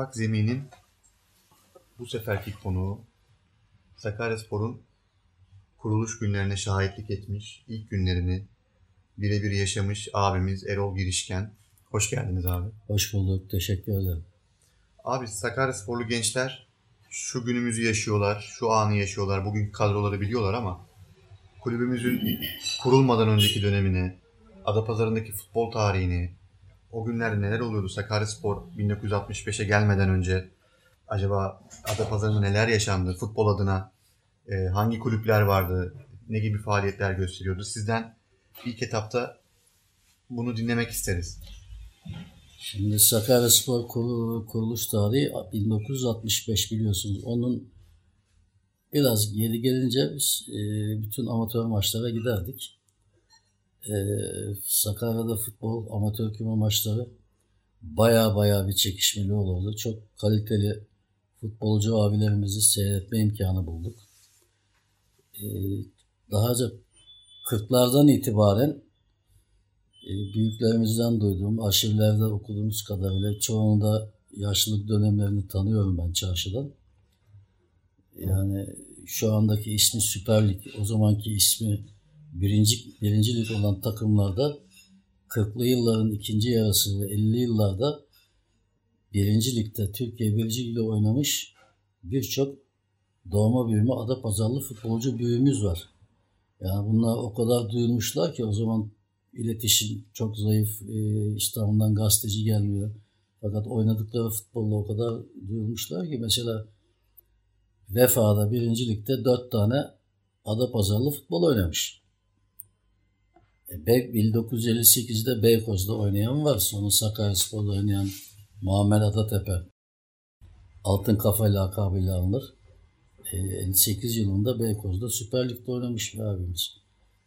Toprak Zemin'in bu seferki konuğu Sakaryaspor'un kuruluş günlerine şahitlik etmiş, ilk günlerini birebir yaşamış abimiz Erol Girişken. Hoş geldiniz abi. Hoş bulduk. Teşekkür ederim. Abi Sakaryasporlu gençler şu günümüzü yaşıyorlar, şu anı yaşıyorlar, bugün kadroları biliyorlar ama kulübümüzün kurulmadan önceki dönemini, Adapazarı'ndaki futbol tarihini, o günlerde neler oluyordu Sakaryaspor 1965'e gelmeden önce acaba Adapazarı'nda neler yaşandı futbol adına e, hangi kulüpler vardı ne gibi faaliyetler gösteriyordu sizden ilk etapta bunu dinlemek isteriz. Şimdi Sakaryaspor kuruluş tarihi 1965 biliyorsunuz. Onun biraz geri gelince biz e, bütün amatör maçlara giderdik. E, Sakarya'da futbol, amatör küme maçları baya baya bir çekişmeli olurdu. Çok kaliteli futbolcu abilerimizi seyretme imkanı bulduk. E, daha önce 40'lardan itibaren e, büyüklerimizden duyduğum, arşivlerde okuduğumuz kadarıyla çoğunda yaşlılık dönemlerini tanıyorum ben çarşıdan. Yani şu andaki ismi Süper Lig, o zamanki ismi birinci, birinci lig olan takımlarda 40'lı yılların ikinci yarısı ve 50'li yıllarda birinci ligde Türkiye birinci ligde oynamış birçok doğma büyüme ada pazarlı futbolcu büyüğümüz var. Yani bunlar o kadar duyulmuşlar ki o zaman iletişim çok zayıf. E, İstanbul'dan gazeteci gelmiyor. Fakat oynadıkları futbolla o kadar duyulmuşlar ki mesela Vefa'da birinci ligde dört tane ada pazarlı futbol oynamış. E, 1958'de Beykoz'da oynayan var. Sonra Sakaryaspor'da oynayan Muhammed Atatepe. Altın Kafa lakabıyla alınır. 58 e, yılında Beykoz'da Süper Lig'de oynamış bir abimiz.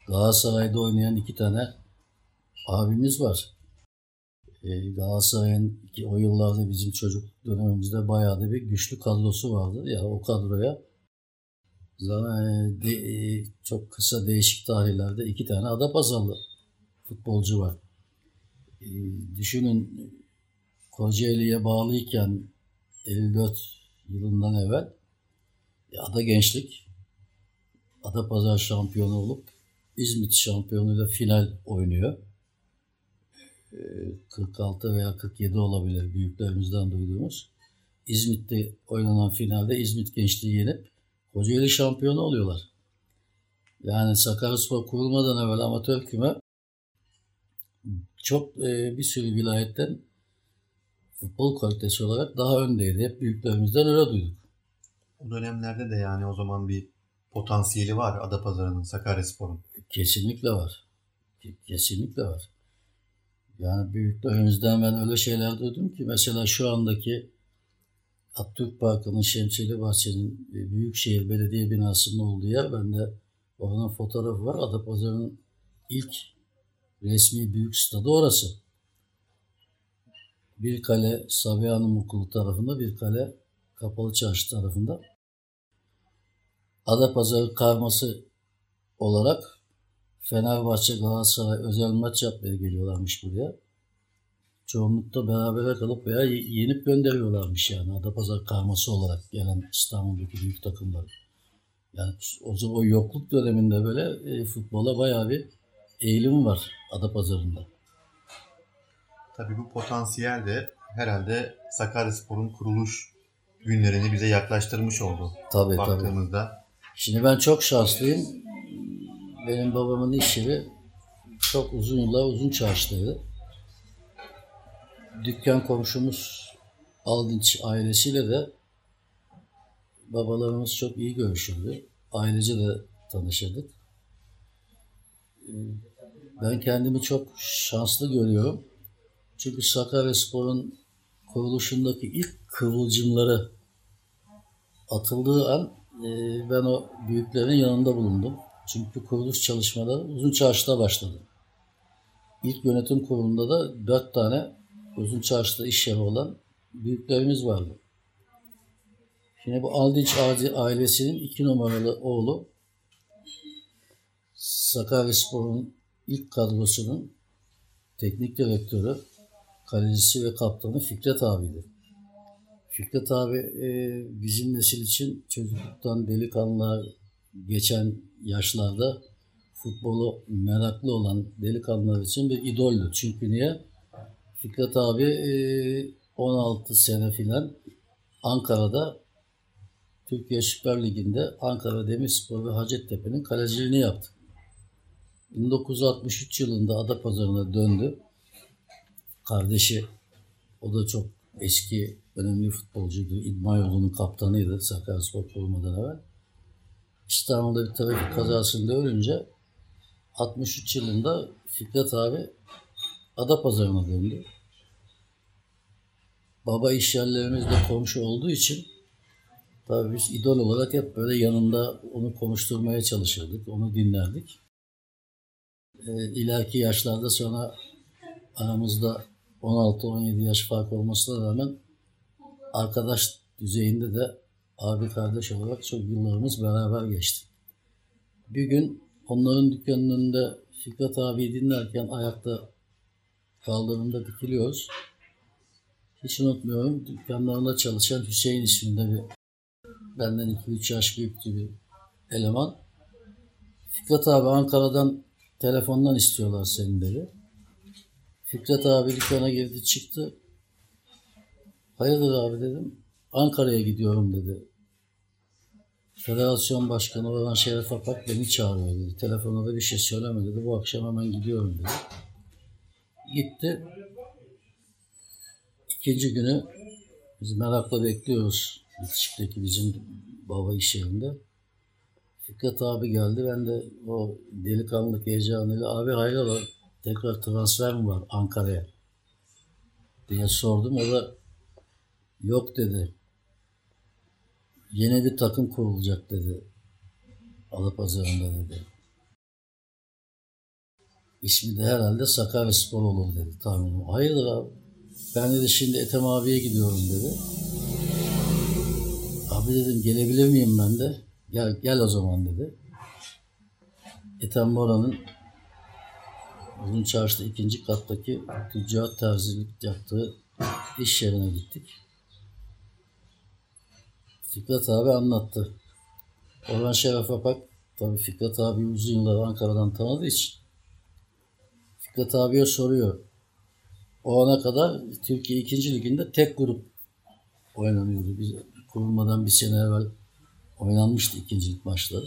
Galatasaray'da oynayan iki tane abimiz var. E, Galatasaray'ın o yıllarda bizim çocuk dönemimizde bayağı da bir güçlü kadrosu vardı. Ya yani o kadroya de, e, çok kısa değişik tarihlerde iki tane ada pazarlı futbolcu var. E, düşünün Kocaeli'ye bağlıyken 54 yılından evvel Ada Gençlik Ada Pazar şampiyonu olup İzmit şampiyonuyla final oynuyor. 46 ee, veya 47 olabilir büyüklerimizden duyduğumuz. İzmit'te oynanan finalde İzmit gençliği yenip Kocaeli şampiyonu oluyorlar. Yani Sakaryaspor kurulmadan evvel amatör küme çok e, bir sürü vilayetten futbol kalitesi olarak daha öndeydi. Hep büyüklerimizden öyle duyduk. O dönemlerde de yani o zaman bir potansiyeli var Adapazarı'nın, Sakaryaspor'un. Kesinlikle var. Kesinlikle var. Yani büyüklerimizden ben öyle şeyler duydum ki mesela şu andaki Atatürk Parkı'nın Şemsiyeli Bahçe'nin e, Büyükşehir Belediye binasının olduğu yer. Bende oranın fotoğrafı var. Adapazarı'nın ilk resmi büyük stadı orası. Bir kale Sabiha Hanım Okulu tarafında, bir kale Kapalı Çarşı tarafında. Adapazarı karması olarak Fenerbahçe, Galatasaray özel maç yapmaya geliyorlarmış buraya. Çoğunlukta beraber kalıp veya yenip gönderiyorlarmış yani Adapazarı karması olarak gelen İstanbul'daki büyük takımları. Yani o zaman o yokluk döneminde böyle e, futbola bayağı bir eğilim var Adapazarı'nda. Tabii bu potansiyel de herhalde Sakaryaspor'un kuruluş günlerini bize yaklaştırmış oldu. Tabii baktığımızda. Tabii. Şimdi ben çok şanslıyım benim babamın iş yeri çok uzun yıllar uzun çarşıdaydı. Dükkan komşumuz Aldinç ailesiyle de babalarımız çok iyi görüşürdü. Ailece de tanışırdık. Ben kendimi çok şanslı görüyorum. Çünkü Sakaryaspor'un kuruluşundaki ilk kıvılcımları atıldığı an e, ben o büyüklerin yanında bulundum. Çünkü kuruluş çalışmaları Uzun Çarşı'da başladı. İlk yönetim kurulunda da dört tane Uzun Çarşı'da iş yeri olan büyüklerimiz vardı. Şimdi bu Aldinç ailesinin iki numaralı oğlu Sakaryaspor'un ilk kadrosunun teknik direktörü, kalecisi ve kaptanı Fikret abiydi. Fikret abi e, bizim nesil için çocukluktan delikanlılar geçen yaşlarda futbolu meraklı olan delikanlılar için bir idoldü. Çünkü niye? Fikret abi e, 16 sene filan Ankara'da Türkiye Süper Ligi'nde Ankara Demirspor ve Hacettepe'nin kaleciliğini yaptı. 1963 yılında Adapazarı'na döndü. Kardeşi o da çok eski önemli futbolcuydu. İdman yolunun kaptanıydı Sakaryaspor kurulmadan evvel. İstanbul'da bir trafik kazasında ölünce 63 yılında Fikret abi Adapazarı'na döndü. Baba iş yerlerimizde komşu olduğu için tabii biz idol olarak hep böyle yanında onu konuşturmaya çalışırdık, onu dinlerdik. E, ileriki yaşlarda sonra aramızda 16-17 yaş fark olmasına rağmen arkadaş düzeyinde de abi kardeş olarak çok yıllarımız beraber geçti. Bir gün onların dükkanının önünde Fikret abi dinlerken ayakta kaldırımda dikiliyoruz. Hiç unutmuyorum dükkanlarında çalışan Hüseyin isminde bir benden 2-3 yaş büyüktü bir eleman. Fikret abi Ankara'dan telefondan istiyorlar senin dedi. Fikret abi dükkana girdi çıktı. Hayırdır abi dedim. Ankara'ya gidiyorum dedi. Federasyon Başkanı olan Şeref Apak beni çağırıyor dedi. Telefona da bir şey söyleme dedi. Bu akşam hemen gidiyorum dedi. Gitti. İkinci günü biz merakla bekliyoruz. Bitişik'teki bizim baba iş yerinde. Fikret abi geldi. Ben de o delikanlılık heyecanıyla abi hayrola tekrar transfer mi var Ankara'ya diye sordum. O da yok dedi. Yeni bir takım kurulacak dedi. Alapazarı'nda dedi. İsmi de herhalde Sakaryaspor olur dedi tahminim. Hayırdır abi? Ben dedi şimdi Ethem abiye gidiyorum dedi. Abi dedim gelebilir miyim ben de? Gel, gel o zaman dedi. Ethem Bora'nın Uzun Çarşı'da ikinci kattaki tüccar terzilik yaptığı iş yerine gittik. Fikret abi anlattı. Orhan Şeref Apak tabii Fikret abi uzun yıllar Ankara'dan tanıdığı için Fikret abiye soruyor. O ana kadar Türkiye 2. Ligi'nde tek grup oynanıyordu. Biz kurulmadan bir sene evvel oynanmıştı ikincilik maçları.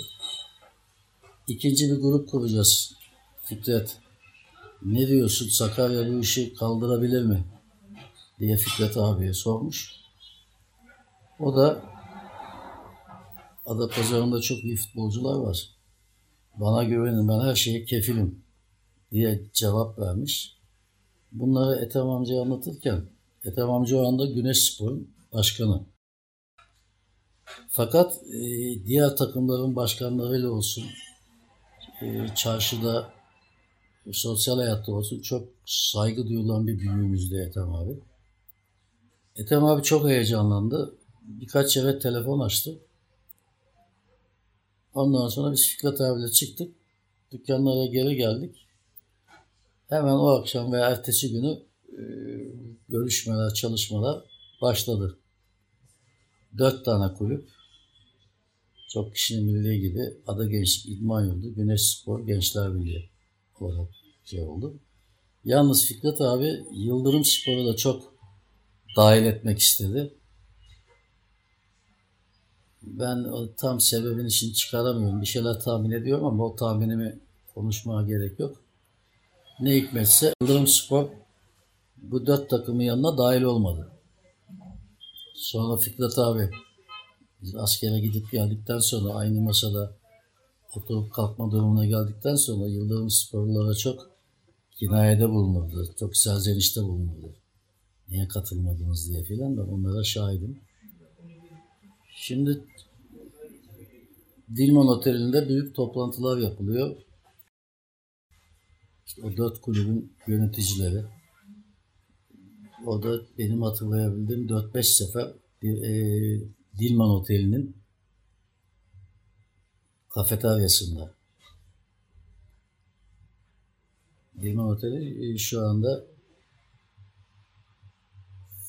İkinci bir grup kuracağız. Fikret ne diyorsun Sakarya bu işi kaldırabilir mi? diye Fikret abiye sormuş. O da Adapazarı'nda çok iyi futbolcular var. Bana güvenin ben her şeye kefilim diye cevap vermiş. Bunları Ethem amcaya anlatırken Ethem amca o anda Güneş Spor'un başkanı. Fakat e, diğer takımların başkanlarıyla olsun, e, çarşıda, sosyal hayatta olsun çok saygı duyulan bir büyüğümüzdü Ethem abi. Ethem abi çok heyecanlandı. Birkaç yere telefon açtı. Ondan sonra biz Fikret abiyle çıktık. Dükkanlara geri geldik. Hemen o akşam veya ertesi günü e, görüşmeler, çalışmalar başladı. Dört tane kulüp, çok kişinin bildiği gibi Ada Gençlik İdman Yurdu, Güneş Spor Gençler Birliği olarak şey oldu. Yalnız Fikret abi Yıldırım Spor'u da çok dahil etmek istedi. Ben o tam sebebini şimdi çıkaramıyorum. Bir şeyler tahmin ediyorum ama o tahminimi konuşmaya gerek yok. Ne hikmetse Yıldırım Spor bu dört takımın yanına dahil olmadı. Sonra Fikret abi biz askere gidip geldikten sonra aynı masada oturup kalkma durumuna geldikten sonra Yıldırım Sporlulara çok kinayede bulunurdu. Çok serzenişte bulunurdu. Niye katılmadınız diye filan da onlara şahidim. Şimdi Dilman Oteli'nde büyük toplantılar yapılıyor. İşte o dört kulübün yöneticileri. O da benim hatırlayabildiğim 4-5 sefer e, Dilman Oteli'nin kafeteryasında. Dilman Oteli e, şu anda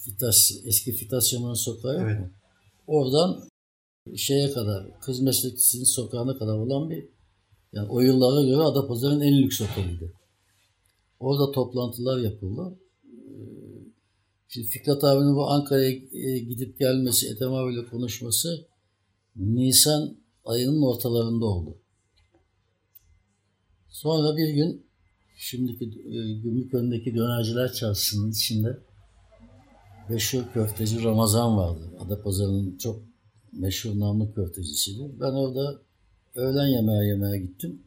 Fitas, eski Fitasyaman'ın sokağı yok Evet. Oradan şeye kadar, Kız Meslekçisi'nin sokağına kadar olan bir yani o yıllara göre Adapazarı'nın en lüks oteliydi. Orada toplantılar yapıldı. Ee, Şimdi Fikret abinin bu Ankara'ya e, gidip gelmesi, Ethem abiyle konuşması Nisan ayının ortalarında oldu. Sonra bir gün şimdiki e, Gümrükönü'ndeki dönerciler çarşısının içinde meşhur köfteci Ramazan vardı. Adapazarı'nın çok meşhur namlı köftecisiydi. Ben orada öğlen yemeği yemeye gittim.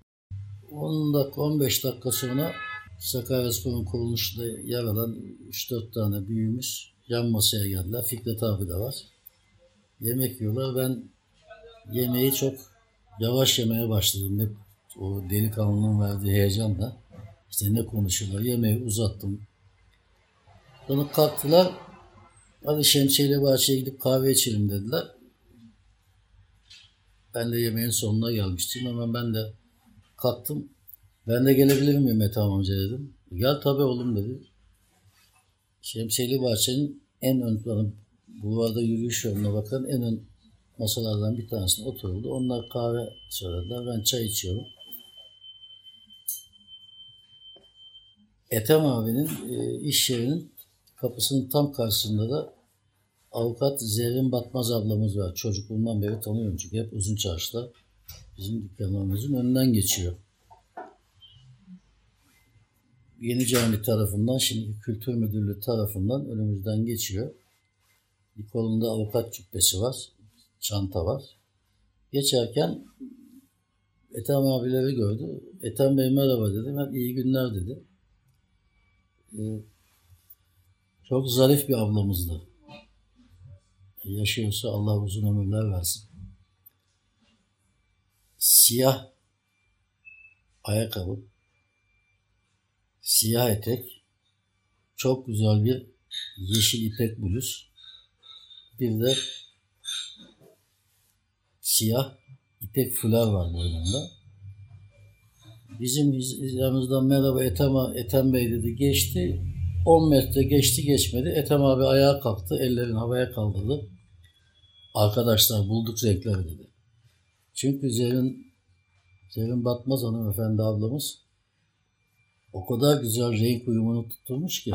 10 dakika 15 dakika sonra Sakaryaspor'un kuruluşunda yer alan 3-4 tane büyüğümüz yan masaya geldiler. Fikret abi de var. Yemek yiyorlar. Ben yemeği çok yavaş yemeye başladım. Hep o delikanlının verdiği heyecanla. İşte ne konuşuyorlar. Yemeği uzattım. Sonra kalktılar. Hadi şemsiyeyle bahçeye gidip kahve içelim dediler. Ben de yemeğin sonuna gelmiştim. Hemen ben de kalktım. Ben de gelebilir miyim Mete amca dedim. Gel tabii oğlum dedi. Şemsiyeli Bahçe'nin en ön planı, bulvarda yürüyüş yoluna bakan en ön masalardan bir tanesine oturuldu. Onlar kahve söylediler. Ben çay içiyorum. Ethem abinin e, iş yerinin kapısının tam karşısında da avukat Zerrin Batmaz ablamız var. Çocukluğumdan beri tanıyorum çünkü hep uzun çarşıda bizim dükkanlarımızın önünden geçiyor. Yeni Cami tarafından, şimdi Kültür Müdürlüğü tarafından önümüzden geçiyor. Bir kolunda avukat cübbesi var, çanta var. Geçerken Ethem abileri gördü. Ethem Bey merhaba dedi. Ben iyi günler dedi. Ee, çok zarif bir ablamızdı. Yaşıyorsa Allah uzun ömürler versin. Siyah ayakkabı, siyah etek, çok güzel bir yeşil ipek bluz, bir de siyah ipek fular var boynunda. Bizim yanımızdan merhaba Ethem, Ethem Bey dedi geçti. 10 metre geçti geçmedi. Ethem abi ayağa kalktı. Ellerini havaya kaldırdı. Arkadaşlar bulduk zevkleri dedi. Çünkü Zerrin, Zerrin Batmaz hanımefendi ablamız o kadar güzel renk uyumunu tutturmuş ki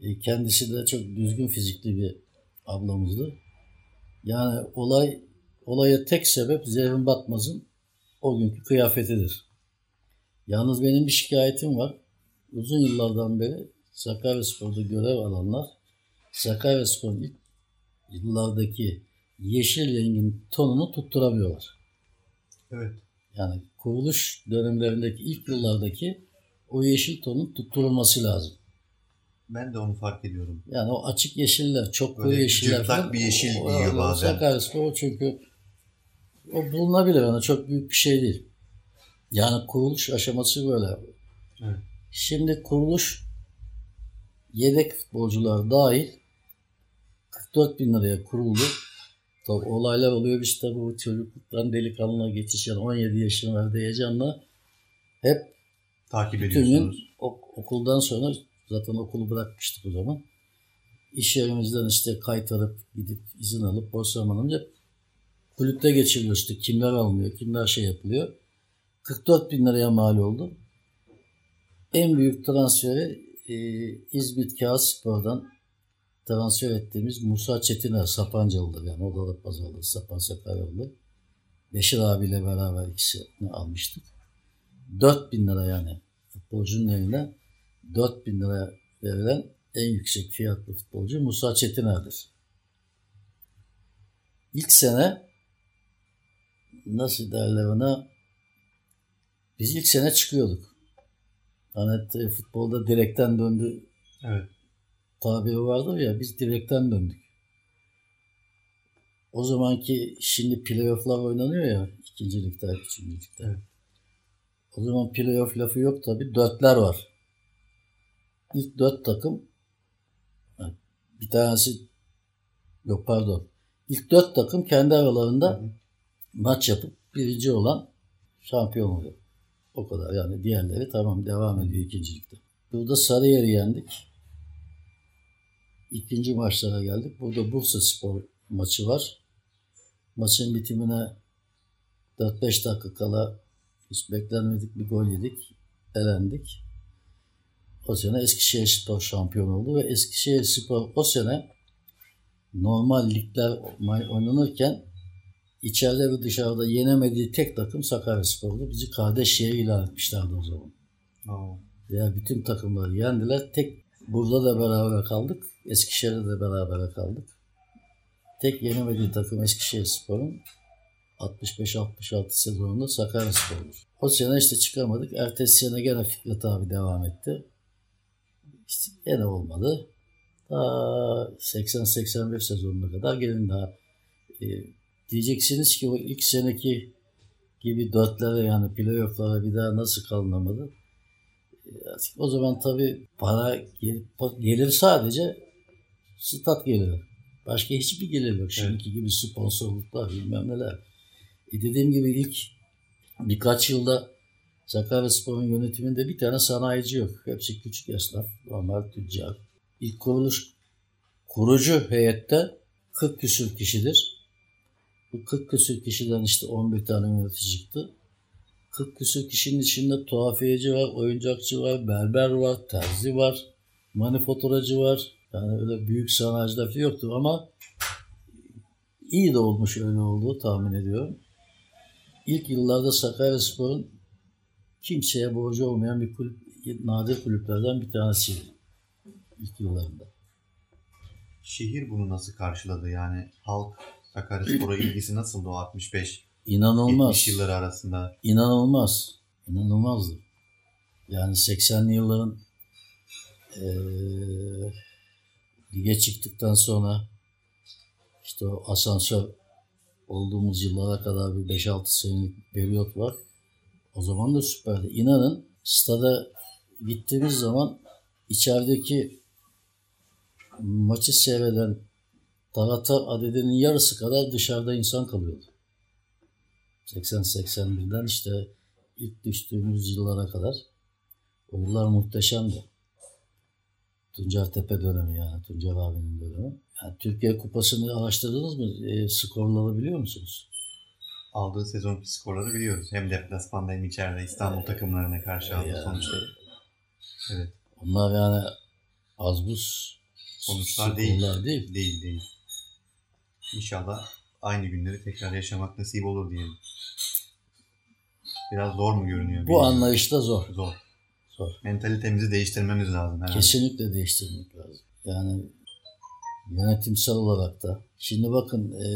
e, kendisi de çok düzgün fizikli bir ablamızdı. Yani olay olaya tek sebep Zerrin Batmaz'ın o günkü kıyafetidir. Yalnız benim bir şikayetim var. Uzun yıllardan beri Sakaryaspor'da görev alanlar Sakaryaspor'un ilk yıllardaki yeşil rengin tonunu tutturamıyorlar. Evet. Yani kuruluş dönemlerindeki ilk yıllardaki o yeşil tonun tutturulması lazım. Ben de onu fark ediyorum. Yani o açık yeşiller, çok koyu Böyle yeşiller cırtlak bir yeşil o- giyiyor o- bazen. Sakaryaspor o çünkü o bulunabilir yani çok büyük bir şey değil. Yani kuruluş aşaması böyle. Evet. Şimdi kuruluş yedek futbolcular dahil 44 bin liraya kuruldu. Tabii olaylar oluyor biz tabii bu çocukluktan delikanlılığa geçiş yani 17 yaşın verdiği heyecanla hep Takip bütün gün ediyorsunuz. ok- okuldan sonra zaten okulu bırakmıştık o zaman. İş yerimizden işte kaytarıp gidip izin alıp boş zamanımızda hep kulüpte geçiriyoruz işte kimler alınıyor, kimler şey yapılıyor. 44 bin liraya mal oldu. En büyük transferi e, İzmit Kağıtspor'dan transfer ettiğimiz Musa Çetiner Sapancalı'dır. Yani o da pazarlı Sapan Sakaryalı. Beşir abiyle beraber ikisini almıştık. 4 bin lira yani futbolcunun eline 4 bin lira verilen en yüksek fiyatlı futbolcu Musa Çetiner'dir. İlk sene nasıl derler ona biz ilk sene çıkıyorduk. Hani futbolda direkten döndü Evet. tabiri vardır ya biz direkten döndük. O zamanki şimdi playoff'lar oynanıyor ya ikinci ligde, üçüncü ligde. Evet. O zaman playoff lafı yok tabi. Dörtler var. İlk dört takım bir tanesi yok pardon. İlk dört takım kendi aralarında maç yapıp birinci olan şampiyon oluyor. O kadar yani diğerleri tamam devam ediyor ikinci ligde. Burada Sarıyer'i yendik. ikinci maçlara geldik. Burada Bursa Spor maçı var. Maçın bitimine 4-5 dakika kala hiç beklenmedik bir gol yedik. Elendik. O sene Eskişehir Spor şampiyon oldu ve Eskişehir Spor o sene normal ligler oynanırken içeride ve dışarıda yenemediği tek takım Sakaryaspor'du. Bizi kardeş şehir ilan etmişlerdi o zaman. Oo. Diğer bütün takımları yendiler. Tek burada da beraber kaldık. Eskişehir'de de beraber kaldık. Tek yenemediği takım Eskişehir Spor'un 65-66 sezonunda Sakaryaspor'dur. O sene işte çıkamadık. Ertesi sene gene Fikret abi devam etti. İşte gene olmadı. Ta 80-81 sezonuna kadar gelin daha. E, diyeceksiniz ki o ilk seneki gibi dörtlere yani playoff'lara bir daha nasıl kalınamadı? E, o zaman tabii para gel- gelir sadece stat geliri. Başka hiçbir gelir yok. Şimdiki gibi sponsorluklar bilmem neler. E dediğim gibi ilk birkaç yılda Sakaryaspor'un yönetiminde bir tane sanayici yok. Hepsi küçük esnaf, normal tüccar. İlk kuruluş kurucu heyette 40 küsür kişidir. Bu 40 küsür kişiden işte 11 tane yönetici çıktı. 40 küsür kişinin içinde tuhafiyeci var, oyuncakçı var, berber var, terzi var, manifaturacı var. Yani öyle büyük sanayiciler falan yoktu ama iyi de olmuş öyle olduğu tahmin ediyorum. İlk yıllarda Sakaryaspor'un kimseye borcu olmayan bir kulüp, nadir kulüplerden bir tanesiydi. İlk yıllarında. Şehir bunu nasıl karşıladı? Yani halk Sakaryaspor'a ilgisi nasıldı o 65 İnanılmaz. 70 yılları arasında? İnanılmaz. İnanılmazdı. Yani 80'li yılların eee lige çıktıktan sonra işte o asansör olduğumuz yıllara kadar bir 5-6 senelik periyot var. O zaman da süperdi. İnanın stada gittiğimiz zaman içerideki maçı seyreden taraftar adedinin yarısı kadar dışarıda insan kalıyordu. 80-81'den işte ilk düştüğümüz yıllara kadar. O yıllar muhteşemdi. Tuncer Tepe dönemi yani Tuncer abinin dönemi. Yani Türkiye Kupası'nı araştırdınız mı? E, skorları biliyor musunuz? Aldığı sezonki skorları biliyoruz. Hem deplasmanda hem içeride İstanbul takımlarına karşı aldığı Yani. sonuçları. Evet. Onlar yani az buz Sonuçlar değil. değil. Değil değil. İnşallah aynı günleri tekrar yaşamak nasip olur diyelim. Biraz zor mu görünüyor? Bu bilmiyorum. anlayışta zor. Zor. Zor. Mentalitemizi değiştirmemiz lazım herhalde. Kesinlikle değiştirmek lazım. Yani yönetimsel olarak da. Şimdi bakın e,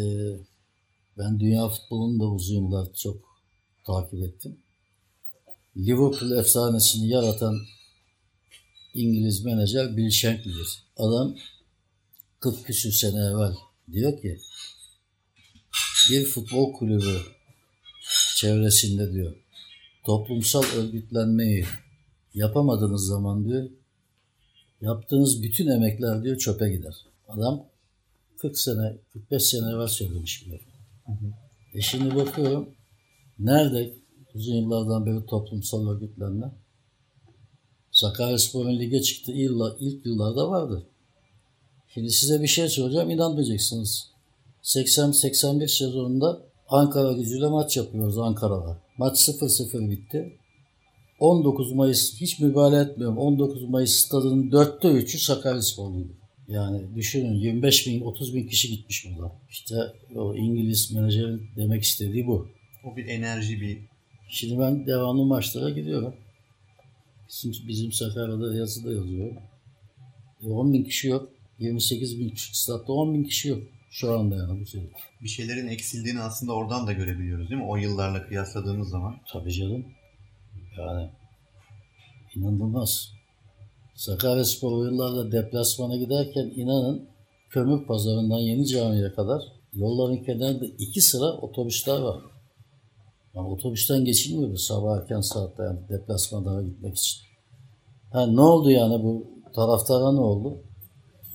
ben dünya futbolunu da uzun yıllar çok takip ettim. Liverpool efsanesini yaratan İngiliz menajer Bill Shankly'dir. Adam 40 küsür sene evvel diyor ki bir futbol kulübü çevresinde diyor toplumsal örgütlenmeyi yapamadığınız zaman diyor yaptığınız bütün emekler diyor çöpe gider. Adam 40 sene, 45 sene evvel söylemiş bunu. E şimdi bakıyorum nerede uzun yıllardan beri toplumsal örgütlenme? Sakaryaspor'un lige çıktığı yıllar, ilk yıllarda vardı. Şimdi size bir şey soracağım inanmayacaksınız. 80-81 sezonunda Ankara gücüyle maç yapıyoruz Ankara'da. Maç 0-0 bitti. 19 Mayıs hiç mübalağa etmiyorum. 19 Mayıs stadının dörtte üçü Sakaryasporluydu. Yani düşünün 25 bin 30 bin kişi gitmiş burada. İşte o İngiliz menajerin demek istediği bu. O bir enerji, bir Şimdi ben devamlı maçlara gidiyorum. Bizim, bizim Sakarya'da yazıda yazıyor. E 10 bin kişi yok. 28 bin kişi. Statta 10 bin kişi yok. Şu anda yani bu sene. bir şeylerin eksildiğini aslında oradan da görebiliyoruz değil mi? O yıllarla kıyasladığımız zaman. Tabii canım. Yani inanılmaz. Sakaryaspor o yıllarda deplasmana giderken inanın kömür pazarından yeni camiye kadar yolların kenarında iki sıra otobüsler var. Yani otobüsten geçilmiyordu sabah erken saatte yani deplasmana gitmek için. Ha, ne oldu yani bu taraftara ne oldu?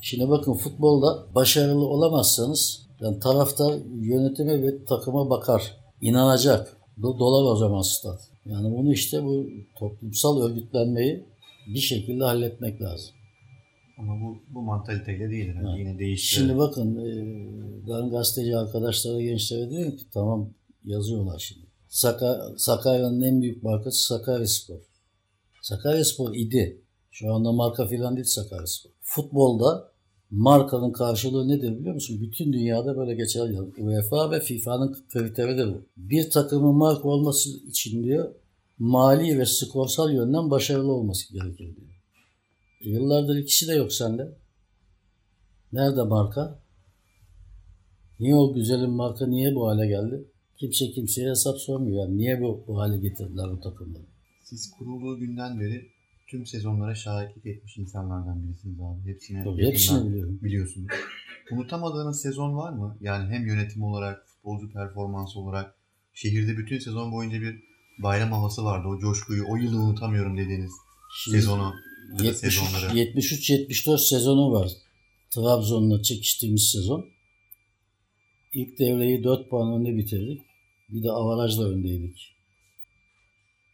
Şimdi bakın futbolda başarılı olamazsanız yani taraftar yönetime ve takıma bakar. inanacak. Do- Dolar o zaman stat. Yani bunu işte bu toplumsal örgütlenmeyi bir şekilde halletmek lazım. Ama bu, bu mantaliteyle değil. Ha. Yine değişti. Şimdi bakın e, gazeteci arkadaşlara gençlere diyorum ki tamam yazıyorlar şimdi. Saka, Sakarya'nın en büyük markası Sakaryaspor. Sakaryaspor idi. Şu anda marka filan değil Sakaryaspor. Futbolda markanın karşılığı nedir biliyor musun? Bütün dünyada böyle geçer. ya. UEFA ve FIFA'nın kriteridir bu. Bir takımın marka olması için diyor mali ve skorsal yönden başarılı olması gerekir diyor. E, yıllardır ikisi de yok sende. Nerede marka? Niye o güzelim marka niye bu hale geldi? Kimse kimseye hesap sormuyor. Yani niye bu, bu hale getirdiler bu takımları? Siz kurulduğu günden beri tüm sezonlara şahitlik etmiş insanlardan birisiniz abi. Hepsine Tabii hepsini biliyorum. biliyorsunuz. Unutamadığınız sezon var mı? Yani hem yönetim olarak, futbolcu performansı olarak şehirde bütün sezon boyunca bir bayram havası vardı. O coşkuyu, o yılı unutamıyorum dediğiniz Şimdi sezonu. ya da 73 sezonları. 73-74 sezonu var. Trabzon'la çekiştiğimiz sezon. İlk devreyi 4 puan önde bitirdik. Bir de avarajla öndeydik.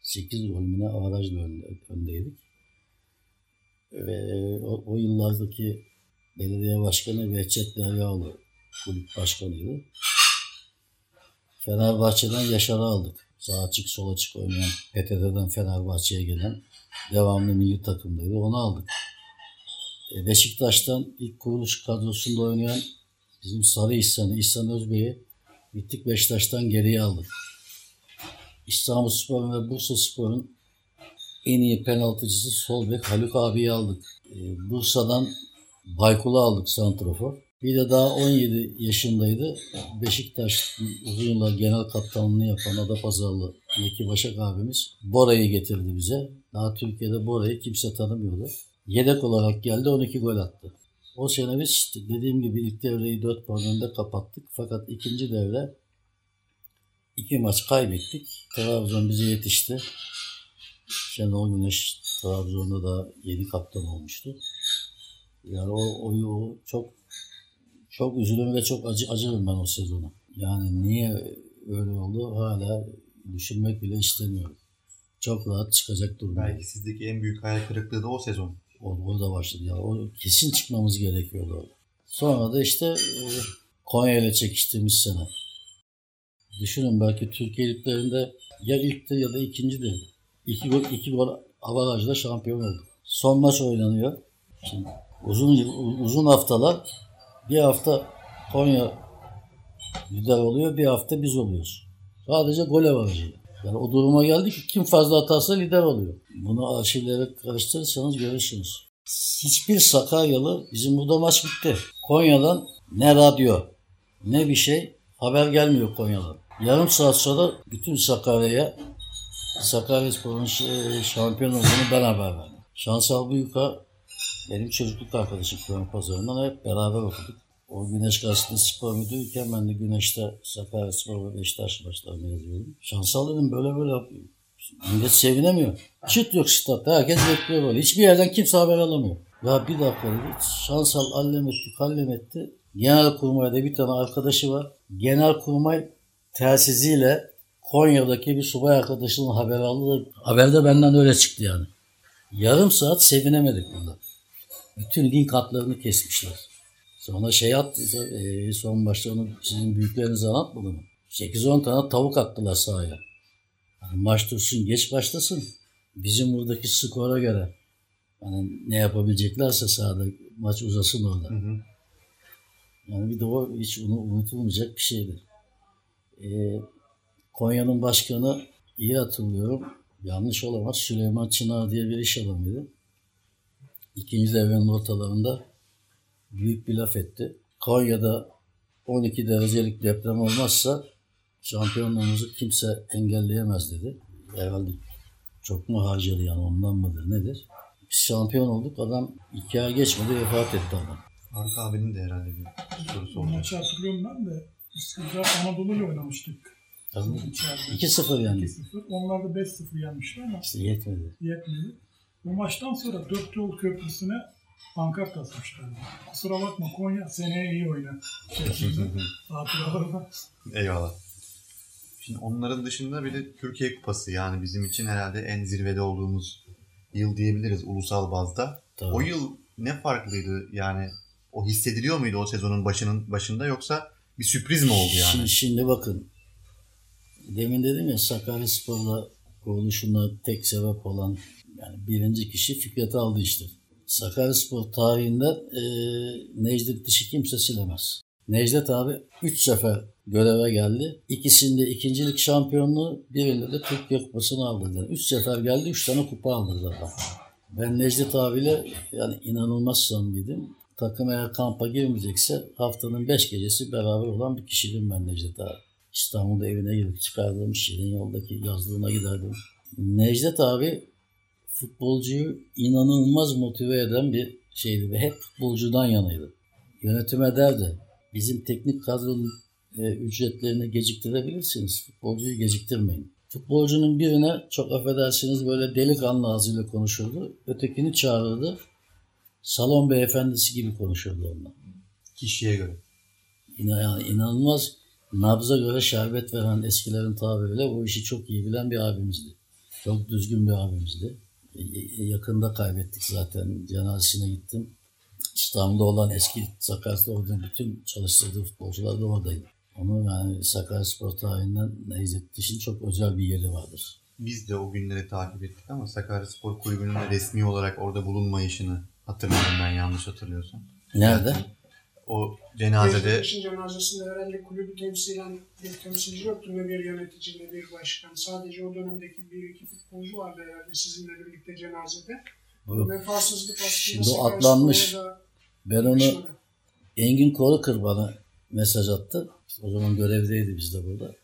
8 gol mü ne avarajla önde, öndeydik. Ve o, o yıllardaki belediye başkanı Behçet Deryaoğlu kulüp başkanıydı. Fenerbahçe'den Yaşar'ı aldık. Sağ açık sol açık oynayan PTT'den Fenerbahçe'ye gelen devamlı milli takımdaydı. Onu aldık. E, Beşiktaş'tan ilk kuruluş kadrosunda oynayan bizim Sarı İhsan'ı, İhsan Özbey'i gittik Beşiktaş'tan geriye aldık. İstanbul Spor'un ve Bursa Spor'un en iyi penaltıcısı sol bek Haluk abiyi aldık. E, Bursa'dan Baykul'u aldık santrofor. Bir de daha 17 yaşındaydı. Beşiktaş uzun yıllar genel kaptanlığını yapan Adapazarlı Meki Başak abimiz Bora'yı getirdi bize. Daha Türkiye'de Bora'yı kimse tanımıyordu. Yedek olarak geldi 12 gol attı. O sene biz dediğim gibi ilk devreyi 4 puan önde kapattık. Fakat ikinci devre iki maç kaybettik. Trabzon bize yetişti. Şenol Güneş Trabzon'da da yeni kaptan olmuştu. Yani o, o, o çok çok üzülürüm ve çok acı acırım ben o sezonu. Yani niye öyle oldu hala düşünmek bile istemiyorum. Çok rahat çıkacak durumdayım. Belki sizdeki en büyük hayal kırıklığı da o sezon. O, orada başladı ya. O kesin çıkmamız gerekiyordu orada. Sonra da işte e, Konya ile çekiştiğimiz sene. Düşünün belki Türkiye liglerinde ya ilkti ya da ikincidi. İki gol, iki gol avarajla şampiyon olduk. Son maç oynanıyor. Şimdi uzun yıl- uzun haftalar bir hafta Konya lider oluyor, bir hafta biz oluyoruz. Sadece gol avarajı. Yani o duruma geldi ki kim fazla atarsa lider oluyor. Bunu arşivlere karıştırırsanız görürsünüz. Hiçbir Sakaryalı bizim burada maç bitti. Konya'dan ne radyo ne bir şey haber gelmiyor Konya'dan. Yarım saat sonra bütün Sakarya'ya Sakaryaspor'un ş- şampiyon olduğunu ben haber verdim. Şansal Büyük'a benim çocukluk arkadaşım Köyün Pazarı'ndan hep beraber okuduk. O Güneş Gazetesi spor müdürüyken ben de Güneş'te Sakaryaspor ve Beşiktaş maçlarını yazıyordum. Şansal dedim böyle böyle millet sevinemiyor. Çıt yok statta herkes bekliyor böyle. Hiçbir yerden kimse haber alamıyor. Ya bir dakika dedi. Şansal allem etti kallem etti. Genel kurmayda bir tane arkadaşı var. Genel kurmay telsiziyle Konya'daki bir subay arkadaşının haber aldı da haberde benden öyle çıktı yani. Yarım saat sevinemedik burada. Bütün link hatlarını kesmişler. Sonra şey attı, e, son başta onu sizin büyükleriniz anlatmadı mı? 8-10 tane tavuk attılar sahaya. Yani maç dursun, geç başlasın. Bizim buradaki skora göre yani ne yapabileceklerse sahada maç uzasın orada. Hı hı. Yani bir de o hiç unu- unutulmayacak bir şeydi. Ee, Konya'nın başkanı iyi hatırlıyorum. Yanlış olamaz. Süleyman Çınar diye bir iş adamıydı. İkinci devrenin ortalarında büyük bir laf etti. Konya'da 12 derecelik deprem olmazsa şampiyonluğumuzu kimse engelleyemez dedi. Herhalde çok mu harcadı yani ondan mıdır nedir? Biz şampiyon olduk. Adam iki ay geçmedi vefat etti adam. Faruk abinin de herhalde bir sorusu olacak. maçı hatırlıyorum ben de. Üsküdar Anadolu'yla oynamıştık. Tabii. İçeride. 2-0 yani. 2-0. Onlar da 5-0 yenmişti ama İşte yetmedi. yetmedi. Bu maçtan sonra Dört Yol Köprüsü'ne pankart asmışlardı. Kusura bakma Konya seneye iyi oynar. Şeklinde. Hatıralardan. Eyvallah. Şimdi onların dışında bir de Türkiye Kupası yani bizim için herhalde en zirvede olduğumuz yıl diyebiliriz ulusal bazda. Tabii. O yıl ne farklıydı yani o hissediliyor muydu o sezonun başının başında yoksa bir sürpriz mi oldu yani? Şimdi, şimdi bakın. Demin dedim ya Sakaryaspor'la kuruluşuna tek sebep olan yani birinci kişi Fikret aldı işte. Sakaryaspor tarihinden e, Necdet Dişi kimse silemez. Necdet abi 3 sefer göreve geldi. İkisinde ikincilik şampiyonluğu, birinde de Türkiye Kupası'nı aldı. 3 sefer geldi, 3 tane kupa aldı zaten. Ben Necdet abiyle yani inanılmaz samimiydim. Takım eğer kampa girmeyecekse haftanın 5 gecesi beraber olan bir kişiydim ben Necdet abi. İstanbul'da evine gidip çıkardım. Şirin yoldaki yazlığına giderdim. Necdet abi futbolcuyu inanılmaz motive eden bir şeydi ve hep futbolcudan yanaydı. Yönetime derdi. Bizim teknik kadronun e, ücretlerini geciktirebilirsiniz. Futbolcuyu geciktirmeyin. Futbolcunun birine çok affedersiniz böyle delikanlı ağzıyla konuşurdu. Ötekini çağırırdı. Salon beyefendisi gibi konuşurdu onunla. Kişiye göre. İna- yani inanılmaz nabza göre şerbet veren eskilerin tabiriyle bu işi çok iyi bilen bir abimizdi. Çok düzgün bir abimizdi. E, e, Yakında kaybettik zaten. Cenazesine gittim. İstanbul'da olan eski Sakaryaspor'da bütün çalıştırdığı futbolcular da oradaydı. Onun yani Sakaryaspor tarihinden Necdet Diş'in çok özel bir yeri vardır. Biz de o günleri takip ettik ama Sakaryaspor Kulübü'nün resmi olarak orada bulunmayışını hatırlıyorum ben yanlış hatırlıyorsam. Nerede? O cenazede Beşiktaş'ın cenazesinde herhalde kulübü temsilen bir temsilci yoktu. Ne bir yönetici ne bir başkan. Sadece o dönemdeki bir iki futbolcu vardı herhalde sizinle birlikte cenazede. Bu- Vefasızlık aslında Şimdi o atlanmış. Ben onu yakışmadı. Engin Korukır bana mesaj attı. O zaman görevdeydi bizde burada.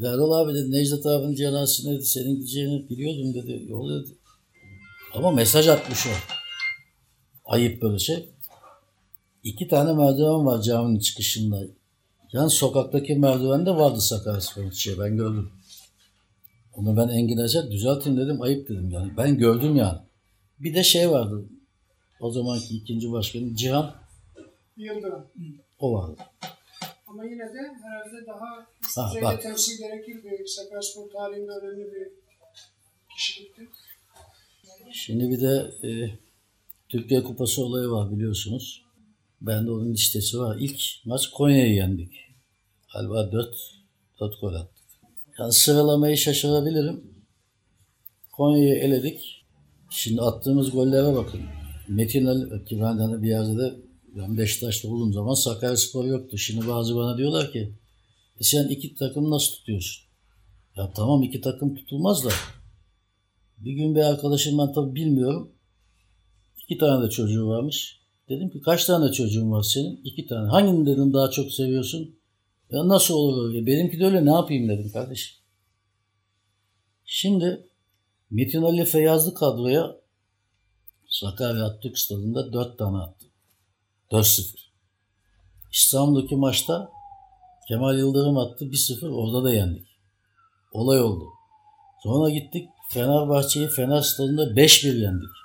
Erdal abi dedi Necdet abinin cenazesine dedi senin gideceğini biliyordum dedi. Yol dedi. Ama mesaj atmış o. Ayıp böyle şey. İki tane merdiven var caminin çıkışında. Yan sokaktaki merdivende vardı Sakaryaspor'un çiçeği. Ben gördüm. Onu ben Engin'e şey düzeltin dedim. Ayıp dedim yani. Ben gördüm yani. Bir de şey vardı. O zamanki ikinci başkanı Cihan Yıldırım. o vardı. Ama yine de herhalde daha üst Ha, temsil gerekir bir Sakaryaspor tarihinde önemli bir kişilikti. Şimdi bir de e, Türkiye Kupası olayı var biliyorsunuz. Bende onun listesi var. İlk maç Konya'yı yendik. Galiba 4, 4 gol attık. Yani sıralamayı şaşırabilirim. Konya'yı eledik. Şimdi attığımız gollere bakın. Metin Ali, ki ben de hani bir yerde de ben Beşiktaş'ta olduğum zaman Sakaryaspor yoktu. Şimdi bazı bana diyorlar ki e sen iki takım nasıl tutuyorsun? Ya tamam iki takım tutulmaz da bir gün bir arkadaşım ben tabii bilmiyorum. İki tane de çocuğu varmış. Dedim ki kaç tane çocuğun var senin? İki tane. Hangini dedim daha çok seviyorsun? Ya nasıl olur öyle? Benimki de öyle ne yapayım dedim kardeşim. Şimdi Metin Ali Feyyazlı kadroya Sakarya Atatürk Stadı'nda dört tane attı. 4-0. İstanbul'daki maçta Kemal Yıldırım attı 1-0 orada da yendik. Olay oldu. Sonra gittik Fenerbahçe'yi Fener Stadı'nda 5-1 yendik.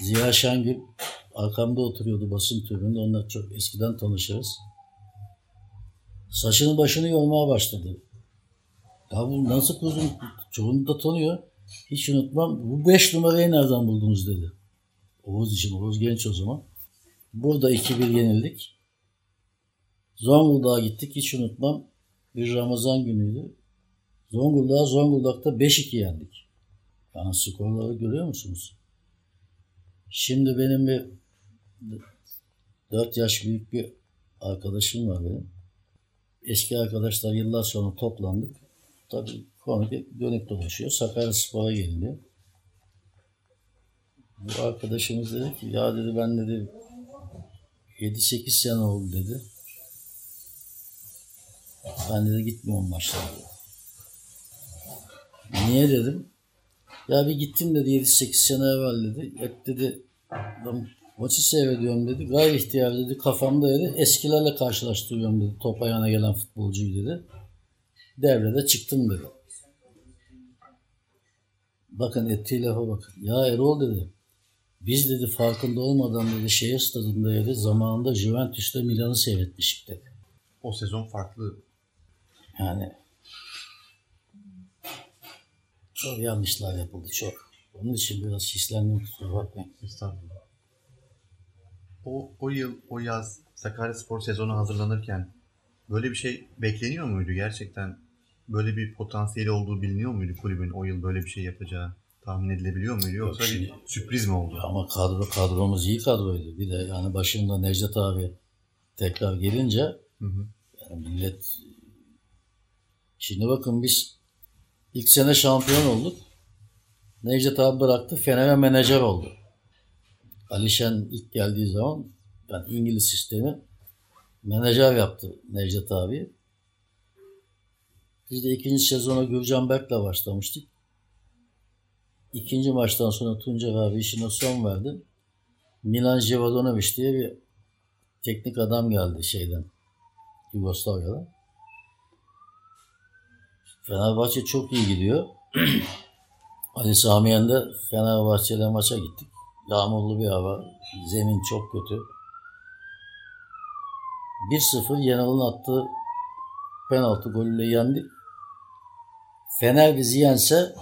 Ziya Şengül arkamda oturuyordu basın tribünde. Onlar çok eskiden tanışırız. Saçını başını yolmaya başladı. Ya bu nasıl kuzum? Çoğunu da tanıyor. Hiç unutmam. Bu 5 numarayı nereden buldunuz dedi. Oğuz için. Oğuz genç o zaman. Burada 2-1 yenildik. Zonguldak'a gittik. Hiç unutmam. Bir Ramazan günüydü. Zonguldak'a Zonguldak'ta 5-2 yendik. Yani skorları görüyor musunuz? Şimdi benim bir 4 yaş büyük bir arkadaşım var benim. Eski arkadaşlar yıllar sonra toplandık. Tabii konu dönüp dolaşıyor. Sakaryaspor'a geliniyor. Bu arkadaşımız dedi ki ya dedi ben dedi 7-8 sene oldu dedi. Ben dedi gitmiyorum maçlara. Niye dedim. Ya bir gittim dedi 7-8 sene evvel dedi. Hep dedi maçı seyrediyorum dedi. Gayri ihtiyar dedi kafamda dedi. Eskilerle karşılaştırıyorum dedi. Top ayağına gelen futbolcuyu dedi. Devrede çıktım dedi. Bakın ettiği lafa bakın. Ya Erol dedi. Biz dedi farkında olmadan dedi şehir stadında dedi zamanında Juventus'ta Milan'ı seyretmiştik dedi. o sezon farklı. Yani çok yanlışlar yapıldı çok. Onun için biraz hislendim kusura bakmayın. Estağfurullah. O, o yıl, o yaz Sakaryaspor sezonu hazırlanırken böyle bir şey bekleniyor muydu gerçekten? Böyle bir potansiyeli olduğu biliniyor muydu kulübün o yıl böyle bir şey yapacağı? Tahmin edilebiliyor muydu yoksa şimdi- bir sürpriz mi oldu? Ama kadro kadromuz iyi kadroydu. Bir de yani başında Necdet abi tekrar gelince Hı hı. yani millet şimdi bakın biz ilk sene şampiyon olduk. Necdet abi bıraktı. Fener'e menajer oldu. Alişen ilk geldiği zaman yani İngiliz sistemi menajer yaptı Necdet abi. Biz de ikinci sezona Gürcan Berk'le başlamıştık. İkinci maçtan sonra Tuncer abi işine son verdi. Milan Jivadanovic diye bir teknik adam geldi şeyden. Yugoslavya'dan. Fenerbahçe çok iyi gidiyor. Ali Samiyen'de de Fenerbahçe'yle maça gittik. Yağmurlu bir hava. Zemin çok kötü. 1-0 Yanal'ın attığı penaltı golüyle yendik. Fener bizi yense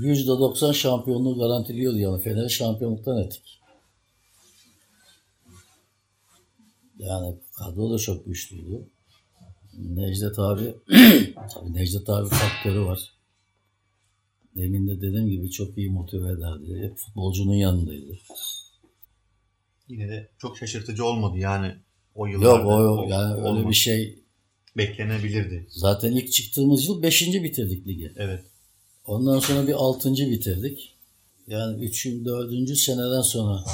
%90 şampiyonluğu garantiliyordu yani. Fener'i şampiyonluktan ettik. Yani kadro da çok güçlüydü. Necdet abi tabii Necdet abi faktörü var. Demin de dediğim gibi çok iyi motive ederdi. Hep futbolcunun yanındaydı. Yine de çok şaşırtıcı olmadı yani o Yok yıllarda. o yani öyle olmadı. bir şey. Beklenebilirdi. Zaten ilk çıktığımız yıl 5. bitirdik ligi. Evet. Ondan sonra bir 6. bitirdik. Yani 3. 4. seneden sonra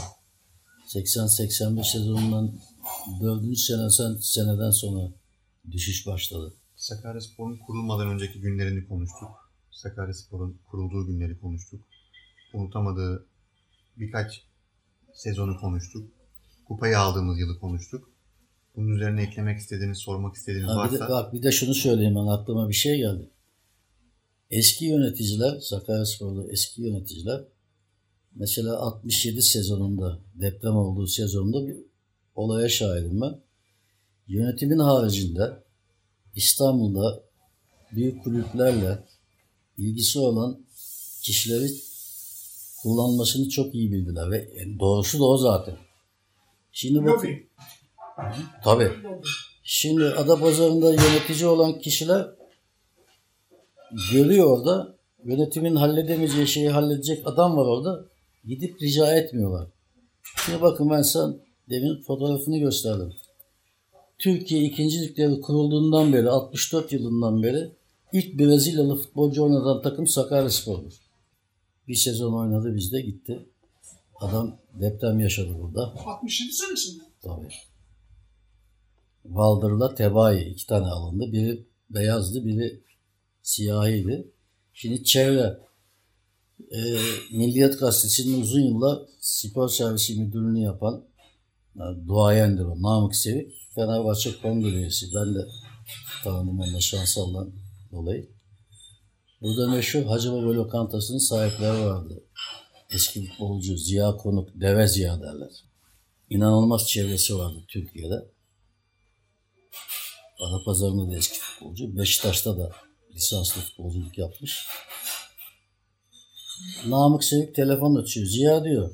80-85 sezonundan 4. seneden, seneden sonra düşüş başladı. Sakaryaspor'un kurulmadan önceki günlerini konuştuk. Sakaryaspor'un kurulduğu günleri konuştuk. Unutamadığı birkaç sezonu konuştuk. Kupayı aldığımız yılı konuştuk. Bunun üzerine eklemek istediğiniz, sormak istediğiniz Ha, bir de, varsa bak bir de şunu söyleyeyim ben aklıma bir şey geldi. Eski yöneticiler, Sakaryaspor'da eski yöneticiler mesela 67 sezonunda deprem olduğu sezonda bir olaya şahidim ben. Yönetimin haricinde İstanbul'da büyük kulüplerle ilgisi olan kişileri kullanmasını çok iyi bildiler ve doğrusu da o zaten. Şimdi bakın tabii. Şimdi Adapazarı'nda yönetici olan kişiler görüyor orada yönetimin halledemeyeceği şeyi halledecek adam var orada. Gidip rica etmiyorlar. Şimdi bakın ben sana demin fotoğrafını gösterdim. Türkiye 2. Ligleri kurulduğundan beri 64 yılından beri ilk Brezilyalı futbolcu oynadan takım Sakaryaspor'dur. Bir sezon oynadı bizde gitti. Adam deprem yaşadı burada. 67 senesinde. Tabii. Valdır'la Tebai iki tane alındı. Biri beyazdı, biri siyahiydi. Şimdi çevre e, Milliyet Gazetesi'nin uzun yıllar spor servisi müdürlüğünü yapan yani duayendir o. Namık Sevik. Fenerbahçe kongre. Ben de onunla şansaldan dolayı. Burada meşhur Hacı Baba lokantasının sahipleri vardı. Eski futbolcu Ziya Konuk, Deve Ziya derler inanılmaz çevresi vardı Türkiye'de. Adapazarı'nda da eski futbolcu. Beşiktaş'ta da lisanslı futbolculuk yapmış. Namık Sevik telefon açıyor. Ziya diyor.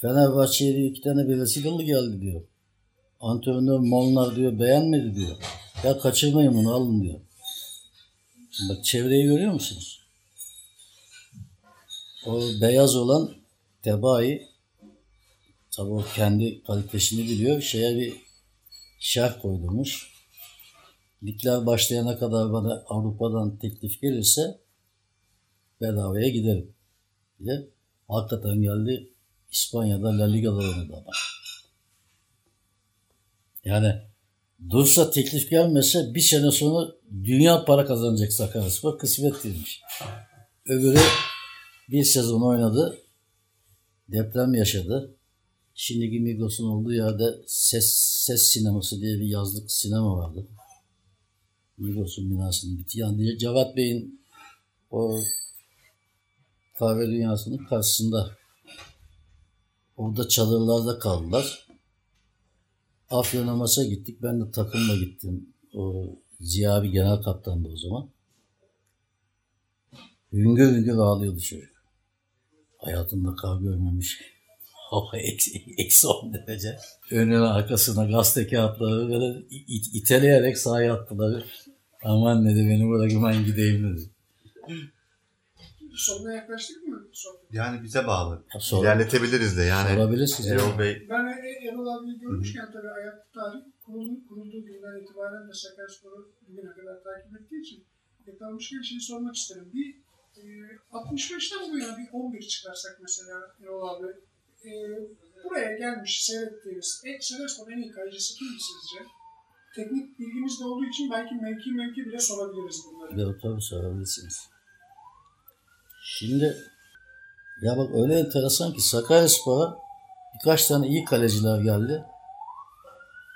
Fenerbahçe'ye iki tane Brezilyalı geldi diyor. Antrenör Molnar diyor beğenmedi diyor. Ya kaçırmayın bunu alın diyor. Bak çevreyi görüyor musunuz? O beyaz olan Tebai Tabii o kendi kalitesini biliyor. Şeye bir şart koydurmuş. Ligler başlayana kadar bana Avrupa'dan teklif gelirse bedavaya giderim. diye. Hakikaten geldi. İspanya'da La Liga'da oynadı adam. Yani Dursa teklif gelmese bir sene sonra dünya para kazanacak Sakaryaspor kısmet değilmiş. Öbürü bir sezon oynadı. Deprem yaşadı. Şimdiki Migros'un olduğu yerde ses, ses sineması diye bir yazlık sinema vardı. Migros'un binasının biti. Yani Cevat Bey'in o kahve dünyasının karşısında orada çadırlarda kaldılar. Afyon'a maça gittik. Ben de takımla gittim. O Ziya abi genel kaptandı o zaman. Hüngür hüngür ağlıyordu çocuk. Hayatında kar görmemiş. Hava eksi, eksi 10 derece. Önüne arkasına gazete kağıtları böyle it, iteleyerek sahaya attılar. Aman dedi beni bırakın ben gideyim dedi. Sonuna yaklaştık mı? Sohbet? Yani bize bağlı. Sor- İlerletebiliriz de yani. Sorabilirsiniz. Erol Bey Ben e- Erol abiyi görmüşken tabii ayakta tarih kuruldu, kurulduğu günden itibaren de Sakaryaspor'u bugüne kadar takip ettiği için yakalamışken şeyi sormak isterim. Bir e, 65'ten bu yana bir 11 çıkarsak mesela Erol abi. E, buraya gelmiş seyrettiğiniz e, Sakaryaspor'un en iyi kalecisi kimdi sizce? Teknik bilgimiz de olduğu için belki mevki mevki bile sorabiliriz bunları. Evet tabii sorabilirsiniz. Şimdi ya bak öyle enteresan ki Sakaryaspor'a birkaç tane iyi kaleciler geldi.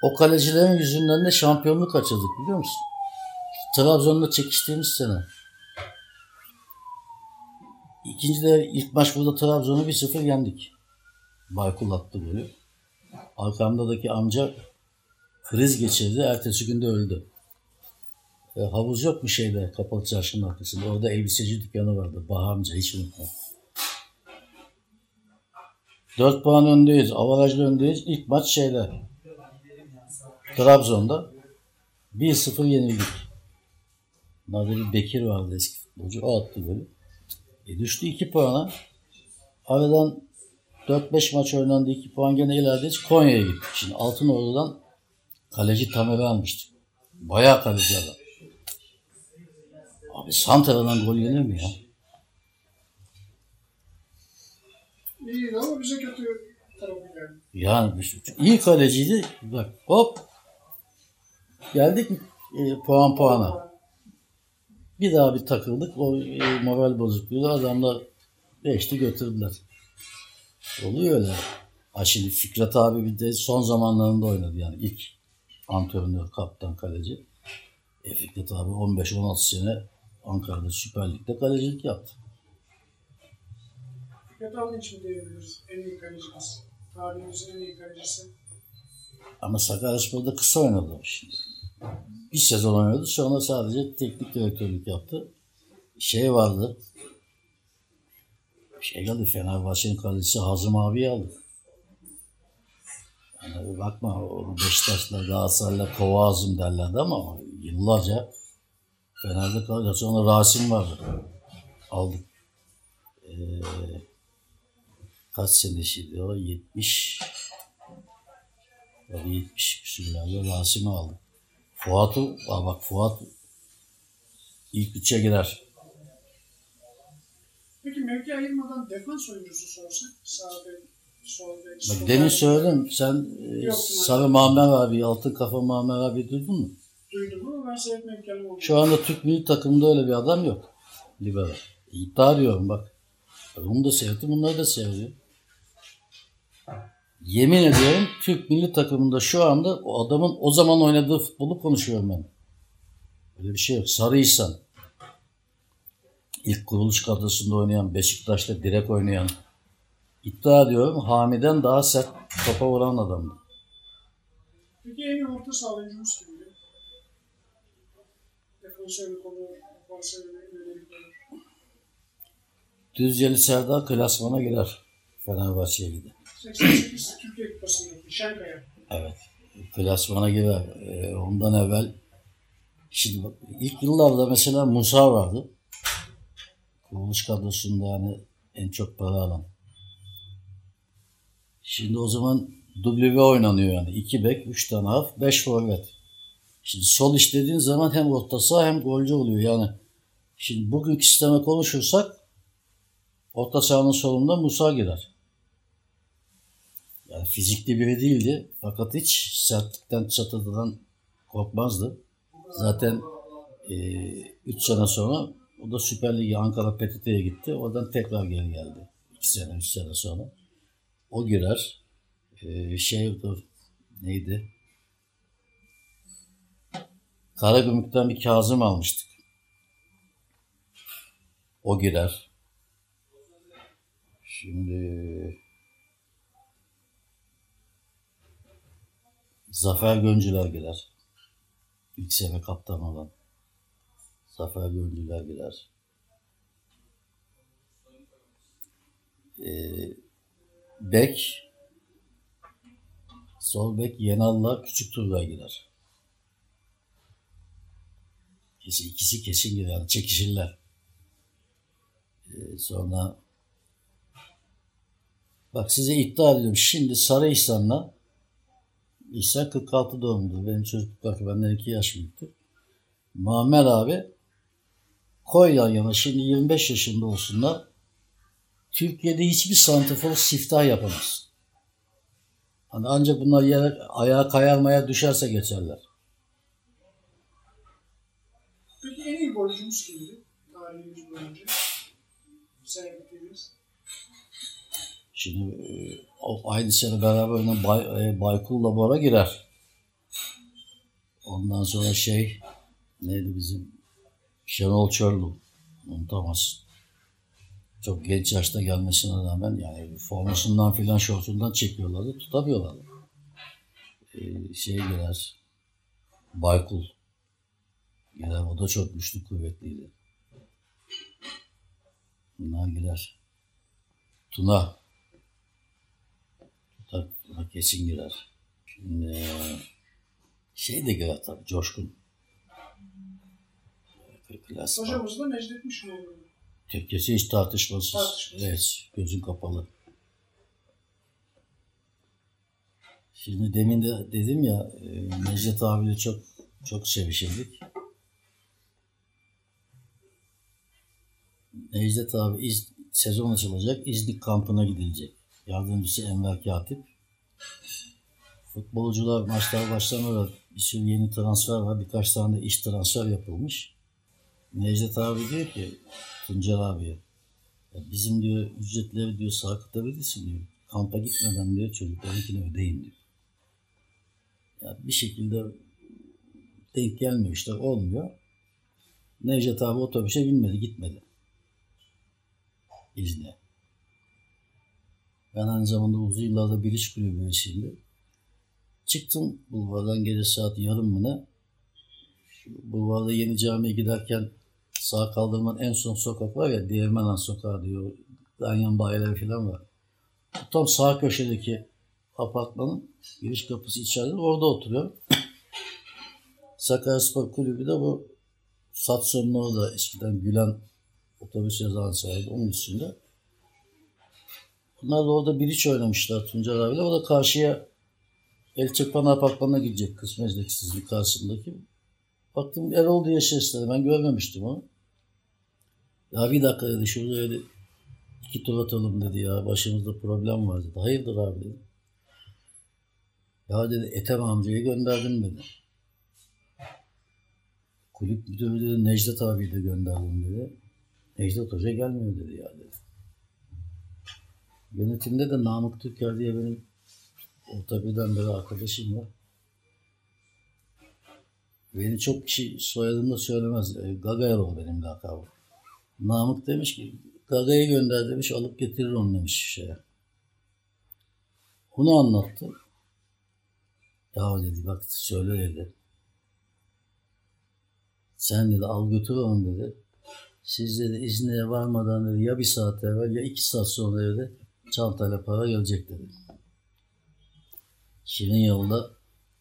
O kalecilerin yüzünden de şampiyonluk kaçırdık biliyor musun? Trabzon'da çekiştiğimiz sene. İkinci de ilk maç burada Trabzon'u 1-0 yendik. Baykul attı golü. Arkamdaki amca kriz geçirdi. Ertesi günde öldü. E, havuz yok mu şeyde kapalı çarşının arkasında? Orada elbiseci dükkanı vardı. Baha amca hiç unutmam. 4 puan öndeyiz. Avarajlı öndeyiz. İlk maç şeyde. Trabzon'da. 1-0 yenildik. Bir Bekir vardı eski futbolcu. O attı golü. E düştü 2 puana. Aradan 4-5 maç oynandı. 2 puan gene ilerideyiz. Konya'ya gittik. Şimdi Altınordu'dan kaleci Tamer'i almıştık. Bayağı kaleci adam. Abi Santra'dan gol yenir mi ya? İyi ama bize kötü tarafı geldi. Yani iyi kaleciydi. Bak hop. Geldik e, puan puana. Bir daha bir takıldık. O e, moral bozukluğu adamlar geçti götürdüler. Oluyor öyle. Ha şimdi Fikret abi bir de son zamanlarında oynadı yani ilk antrenör, kaptan, kaleci. E Fikret abi 15-16 sene Ankara'da Süper Lig'de kalecilik yaptı. Abi için diyebiliriz. En iyi kalecimiz. Tarihimizin en iyi kalecisi. Ama Sakaryaspor'da kısa oynadı şimdi. Bir sezon oynadı sonra sadece teknik direktörlük yaptı. Şey vardı. Şey geldi Fenerbahçe'nin kalecisi Hazım abi aldı. Yani bakma o Beşiktaş'la Galatasaray'la kova Hazım derlerdi ama yıllarca Fener'de kaldı. Sonra Rasim vardı. Aldık. Ee, kaç sene şimdi o? 70 Tabii 70 küsürlerde Rasim'i aldı. Fuat'ı, aa bak Fuat ilk üçe girer. Peki mevki ayırmadan defans oyuncusu sorsak sağ bek, sol bek, Bak demin söyledim sen e, Sarı Muammer abi, Altın Kafa Muammer abi duydun mu? Duydum ama ben seyretme imkanım olmadı. Şu anda Türk milli takımında öyle bir adam yok. Libero. İddia diyorum bak. Bunu da seyrettim, bunları da seyrediyor. Yemin ediyorum Türk milli takımında şu anda o adamın o zaman oynadığı futbolu konuşuyorum ben. Öyle bir şey yok. Sarı İhsan. İlk kuruluş kadrosunda oynayan, Beşiktaş'ta direkt oynayan. İddia ediyorum Hami'den daha sert topa vuran adamdı. Peki en orta saha oyuncumuz kimdi? Defansör konu. Düzceli Serdar klasmana girer. Fenerbahçe'ye gider. 88 Türkiye Kupası'ndaki Şenkaya. Evet. Klasmana girer. Ee, ondan evvel şimdi bak, ilk yıllarda mesela Musa vardı. Kuruluş kadrosunda yani en çok para alan. Şimdi o zaman W oynanıyor yani. 2 bek, 3 tane haf, 5 forvet. Şimdi sol işlediğin zaman hem orta saha hem golcü oluyor yani. Şimdi bugünkü sisteme konuşursak orta sahanın solunda Musa girer. Yani fizikli biri değildi. Fakat hiç sertlikten, çatıdan korkmazdı. Zaten 3 sene sonra o da Süper Lig'e Ankara PTT'ye gitti. Oradan tekrar geri geldi. 2 sene, 3 sene sonra. O girer. E, şey neydi? Karagümrük'ten bir Kazım almıştık. O girer. Şimdi Zafer Göncüler girer. İlk sene kaptan olan. Zafer Göncüler girer. e, bek sol bek Yenal'la Küçük Turgay girer. Kesin, ikisi kesin girer. Çekişirler. E, sonra bak size iddia ediyorum. Şimdi Sarıihsan'la İhsan 46 doğumludur. Benim çocukluk benden 2 yaş büyüktür. Muammer abi koy yan yana şimdi 25 yaşında olsunlar. Türkiye'de hiçbir santrafor siftah yapamaz. Hani ancak bunlar yere, ayağa kayarmaya düşerse geçerler. Golcümüz kimdi? Tarihimiz boyunca. Sevdiklerimiz. Şimdi e, aynı sene beraber Bay, e, Baykul'la Bora girer. Ondan sonra şey neydi bizim Şenol Çorlu unutamaz. Çok genç yaşta gelmesine rağmen yani formasından filan şortundan çekiyorlardı tutamıyorlardı. E, şey girer Baykul girer o da çok güçlü kuvvetliydi. Bunlar girer. Tuna Tabii buna kesin girer. Şimdi şey de girer tabii Coşkun. Klas var. Hocamız da Necdet Mişmoğlu. Türkçesi hiç tartışmasız. Tartışmasız. Evet, gözün kapalı. Şimdi demin de dedim ya e, Necdet abiyle çok çok sevişirdik. Necdet abi İz, sezon açılacak. İznik kampına gidilecek. Yardımcısı Enver Katip. Futbolcular maçlar başlamadan bir sürü yeni transfer var. Birkaç tane de iş transfer yapılmış. Necdet abi diyor ki Tuncer abiye "Ya bizim diyor ücretleri diyor sarkıtabilirsin diyor. Kampa gitmeden diyor çocuklarınkini ödeyin diyor. Ya bir şekilde denk gelmiyor işte olmuyor. Necdet abi otobüse binmedi gitmedi. İzne. Ben aynı zamanda uzun yıllarda bir iş kulübü üyesiydim. Çıktım bulvardan gece saat yarım mı ne? Bulvarda yeni camiye giderken sağ kaldırmanın en son sokak var ya Değirmenan Sokağı diyor. Ganyan bayileri falan var. Tam sağ köşedeki apartmanın giriş kapısı içeride orada oturuyor. Sakaryaspor Kulübü de bu Satson'un orada eskiden Gülen otobüs yazan sahibi onun üstünde. Bunlar da orada bir iç oynamışlar Tuncel abiyle. O da karşıya El Çırpan Apartmanı'na gidecek kısmet sizin karşısındaki. Baktım Erol diye sesledi. Ben görmemiştim onu. Ya bir dakika dedi şurada öyle iki tur atalım dedi ya. Başımızda problem var dedi. Hayırdır abi dedim. Ya dedi Ethem amcayı gönderdim dedi. Kulüp müdürü dedi Necdet abi de gönderdim dedi. Necdet Hoca gelmiyor dedi ya dedi. Yönetimde de Namık Türker diye benim orta birden beri arkadaşım var. Beni çok kişi soyadımı da söylemez. E, Gaga Erol benim lakabım. Namık demiş ki Gaga'yı gönder demiş alıp getirir onu demiş şeye. Bunu anlattı. Ya dedi bak söyle dedi. Sen dedi al götür onu dedi. Siz dedi İzni'ye varmadan dedi ya bir saat evvel ya iki saat sonra dedi çantayla para gelecek dedi. Şirin yolda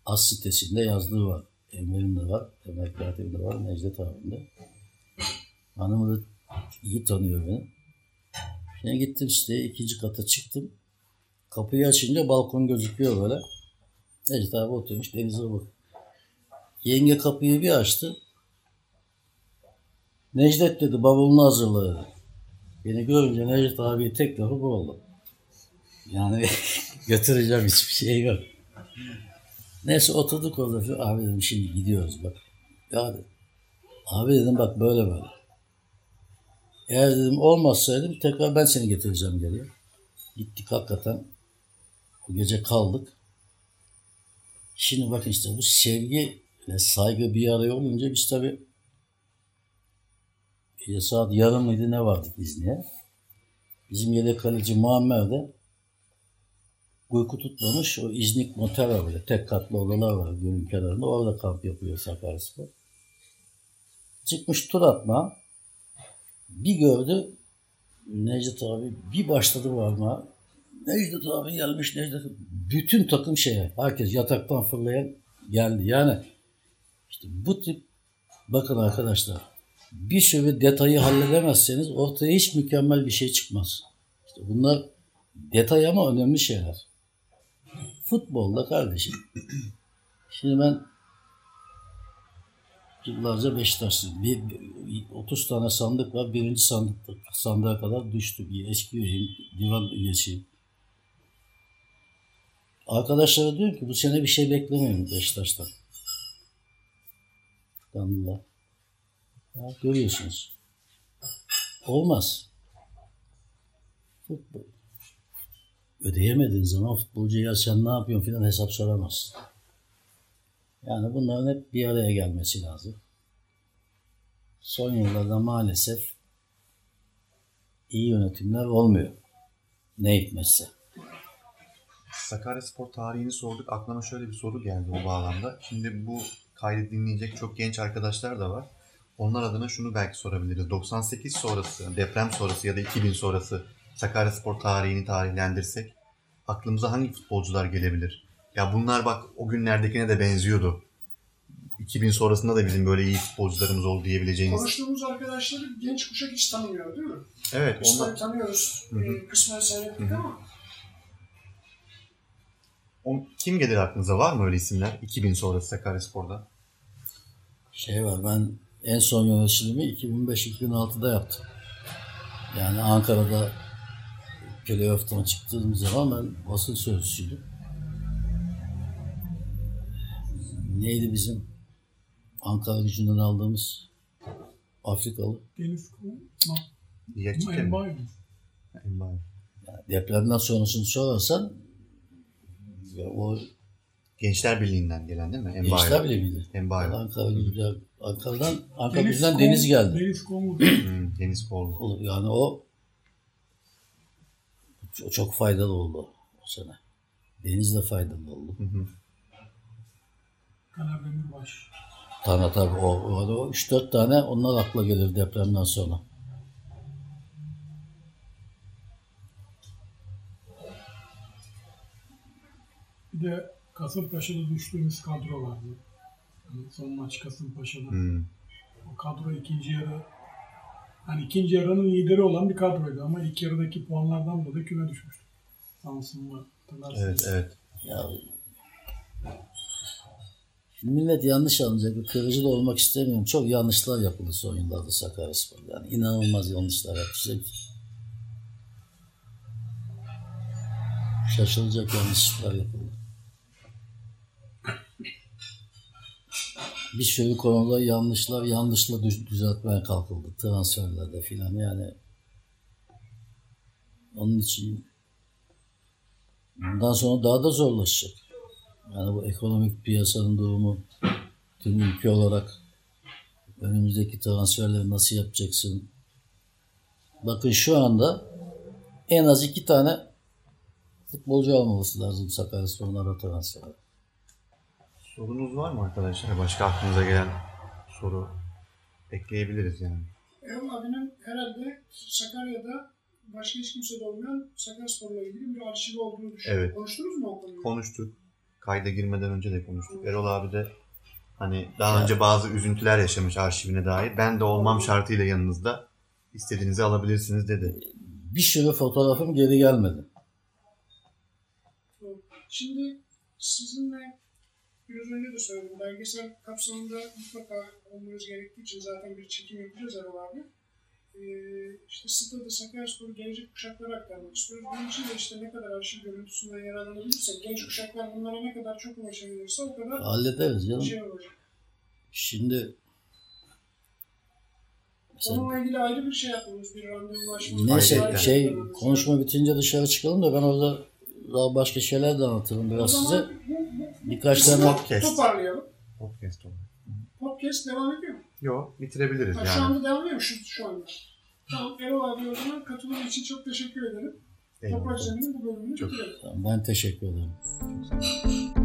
As sitesinde yazdığı var. Emir'in de var. Emel Katib'in de var. Necdet abim de. Hanımı da iyi tanıyor beni. Şimdi gittim siteye ikinci kata çıktım. Kapıyı açınca balkon gözüküyor böyle. Necdet abi oturmuş denize bak. Yenge kapıyı bir açtı. Necdet dedi bavulunu hazırla dedi. Beni görünce Necdet abi tek lafı bu oldu. Yani götüreceğim hiçbir şey yok. Neyse oturduk orada. Abi dedim şimdi gidiyoruz bak. Ya dedim. Abi dedim bak böyle böyle. Eğer dedim olmazsaydım tekrar ben seni getireceğim geriye. Gittik hakikaten. O gece kaldık. Şimdi bakın işte bu sevgi ve saygı bir araya olunca biz tabii gece saat yarım mıydı ne vardık İzni'ye. Bizim yedek kaleci Muammer de uyku tutmamış. O İznik motel var böyle. Tek katlı odalar var gölün kenarında. Orada kamp yapıyor Sakaryaspor. Çıkmış tur atma. Bir gördü. Necdet abi bir başladı varma. Necdet abi gelmiş Necdet. Bütün takım şeye, herkes yataktan fırlayan geldi. Yani işte bu tip bakın arkadaşlar bir sürü detayı halledemezseniz ortaya hiç mükemmel bir şey çıkmaz. İşte bunlar detay ama önemli şeyler. Futbolda kardeşim. Şimdi ben yıllarca Beşiktaşlıyım. Bir, bir- 30 tane sandık var. Birinci sandık, sandığa kadar düştük. Eski üyeyim, divan üyesiyim. Arkadaşlara diyorum ki bu sene bir şey beklemeyin Beşiktaş'tan. Damla. Ya görüyorsunuz. Olmaz. Futbol. Ödeyemediğin zaman futbolcuya ya sen ne yapıyorsun filan hesap soramazsın. Yani bunların hep bir araya gelmesi lazım. Son yıllarda maalesef iyi yönetimler olmuyor. Ne hikmetse. Sakaryaspor tarihini sorduk. Aklıma şöyle bir soru geldi o bağlamda. Şimdi bu kaydı dinleyecek çok genç arkadaşlar da var. Onlar adına şunu belki sorabiliriz. 98 sonrası, deprem sonrası ya da 2000 sonrası Sakaryaspor tarihini tarihlendirsek aklımıza hangi futbolcular gelebilir? Ya bunlar bak o günlerdekine de benziyordu. 2000 sonrasında da bizim böyle iyi futbolcularımız oldu diyebileceğiniz. Konuştuğumuz arkadaşları genç kuşak hiç tanımıyor değil mi? Evet, Kısmen onlar tanıyoruz. Kısmen seyrettik ama o- kim gelir aklınıza? Var mı öyle isimler 2000 sonrası Sakaryaspor'da? Şey var ben en son yöneticiliğimi 2005-2006'da yaptım. Yani Ankara'da playoff'tan çıktığım zaman ben basın sözcüsüydüm. Neydi bizim Ankara gücünden aldığımız Afrikalı? Deniz Kum, Diyakite mi? Mbaye. Depremden sonrasını sorarsan ya o Gençler Birliği'nden gelen değil mi? Mbaye. gençler bile miydi? Mbaye. Ankara gücünden, Ankara'dan, Ankara Deniz Deniz geldi. Deniz Kum'u Hmm, Deniz. Olur. Yani o çok, çok faydalı oldu o sene. Deniz de faydalı oldu. Hı hı. Kanar Demirbaş. Tabii tabii o, o, o 3-4 tane onlar akla gelir depremden sonra. Bir de Kasımpaşa'da düştüğümüz kadro vardı. Yani son maç Kasımpaşa'da. Hmm. O kadro ikinci yarı hani ikinci yarının lideri olan bir kadroydu ama ilk yarıdaki puanlardan dolayı küme düşmüştü. Samsun'la hatırlarsınız. Evet, evet. Ya millet yanlış anlayacak. Kırıcı da olmak istemiyorum. Çok yanlışlar yapıldı son yıllarda Sakaryaspor'da. Yani inanılmaz yanlışlar. İşte şaşılacak yanlışlar yapıldı. Bir sürü konuda yanlışlar yanlışla düz- düzeltmeye kalkıldı. Transferlerde filan yani. Onun için bundan sonra daha da zorlaşacak. Yani bu ekonomik piyasanın durumu tüm ülke olarak önümüzdeki transferleri nasıl yapacaksın? Bakın şu anda en az iki tane futbolcu almaması lazım Sakaryaspor'un ara transferi. Sorunuz var mı arkadaşlar? Başka aklınıza gelen soru ekleyebiliriz yani. Erol abinin herhalde Sakarya'da başka hiç kimse de olmayan Sakaryaspor'la ilgili bir arşivi olduğunu düşünüyorum. Evet. Konuştunuz mu o konuyu? Konuştuk. Kayda girmeden önce de konuştuk. Erol abi de hani daha önce bazı üzüntüler yaşamış arşivine dair. Ben de olmam şartıyla yanınızda istediğinizi alabilirsiniz dedi. Bir sürü fotoğrafım geri gelmedi. Şimdi sizinle biraz önce de söyledim. Belgesel kapsamında mutlaka olmanız gerektiği için zaten bir çekim yapacağız abi. Ee, işte Stadı Sakaryaspor'u gelecek kuşaklara aktarmak istiyoruz. Bunun için de işte ne kadar arşiv görüntüsünden yararlanabilirsek, genç kuşaklar bunlara ne kadar çok ulaşabilirse o kadar Hallederiz canım. şey olacak. Şimdi mesela Onunla ilgili ayrı bir şey yapmamız, bir randevulaşmamız. Neyse Gerçekten. şey konuşma bitince dışarı çıkalım da ben orada daha başka şeyler de anlatırım biraz size. Birkaç tane Podcast. toparlayalım. Podcast oldu. Podcast devam ediyor mu? Yok bitirebiliriz Ha, Şu yani. anda devam ediyor mu şu, şu anda? Tamam Erol abi o zaman katılım için çok teşekkür ederim. Toprak. Zemin'in bu bölümünü Çok- bitirelim. ben teşekkür ederim.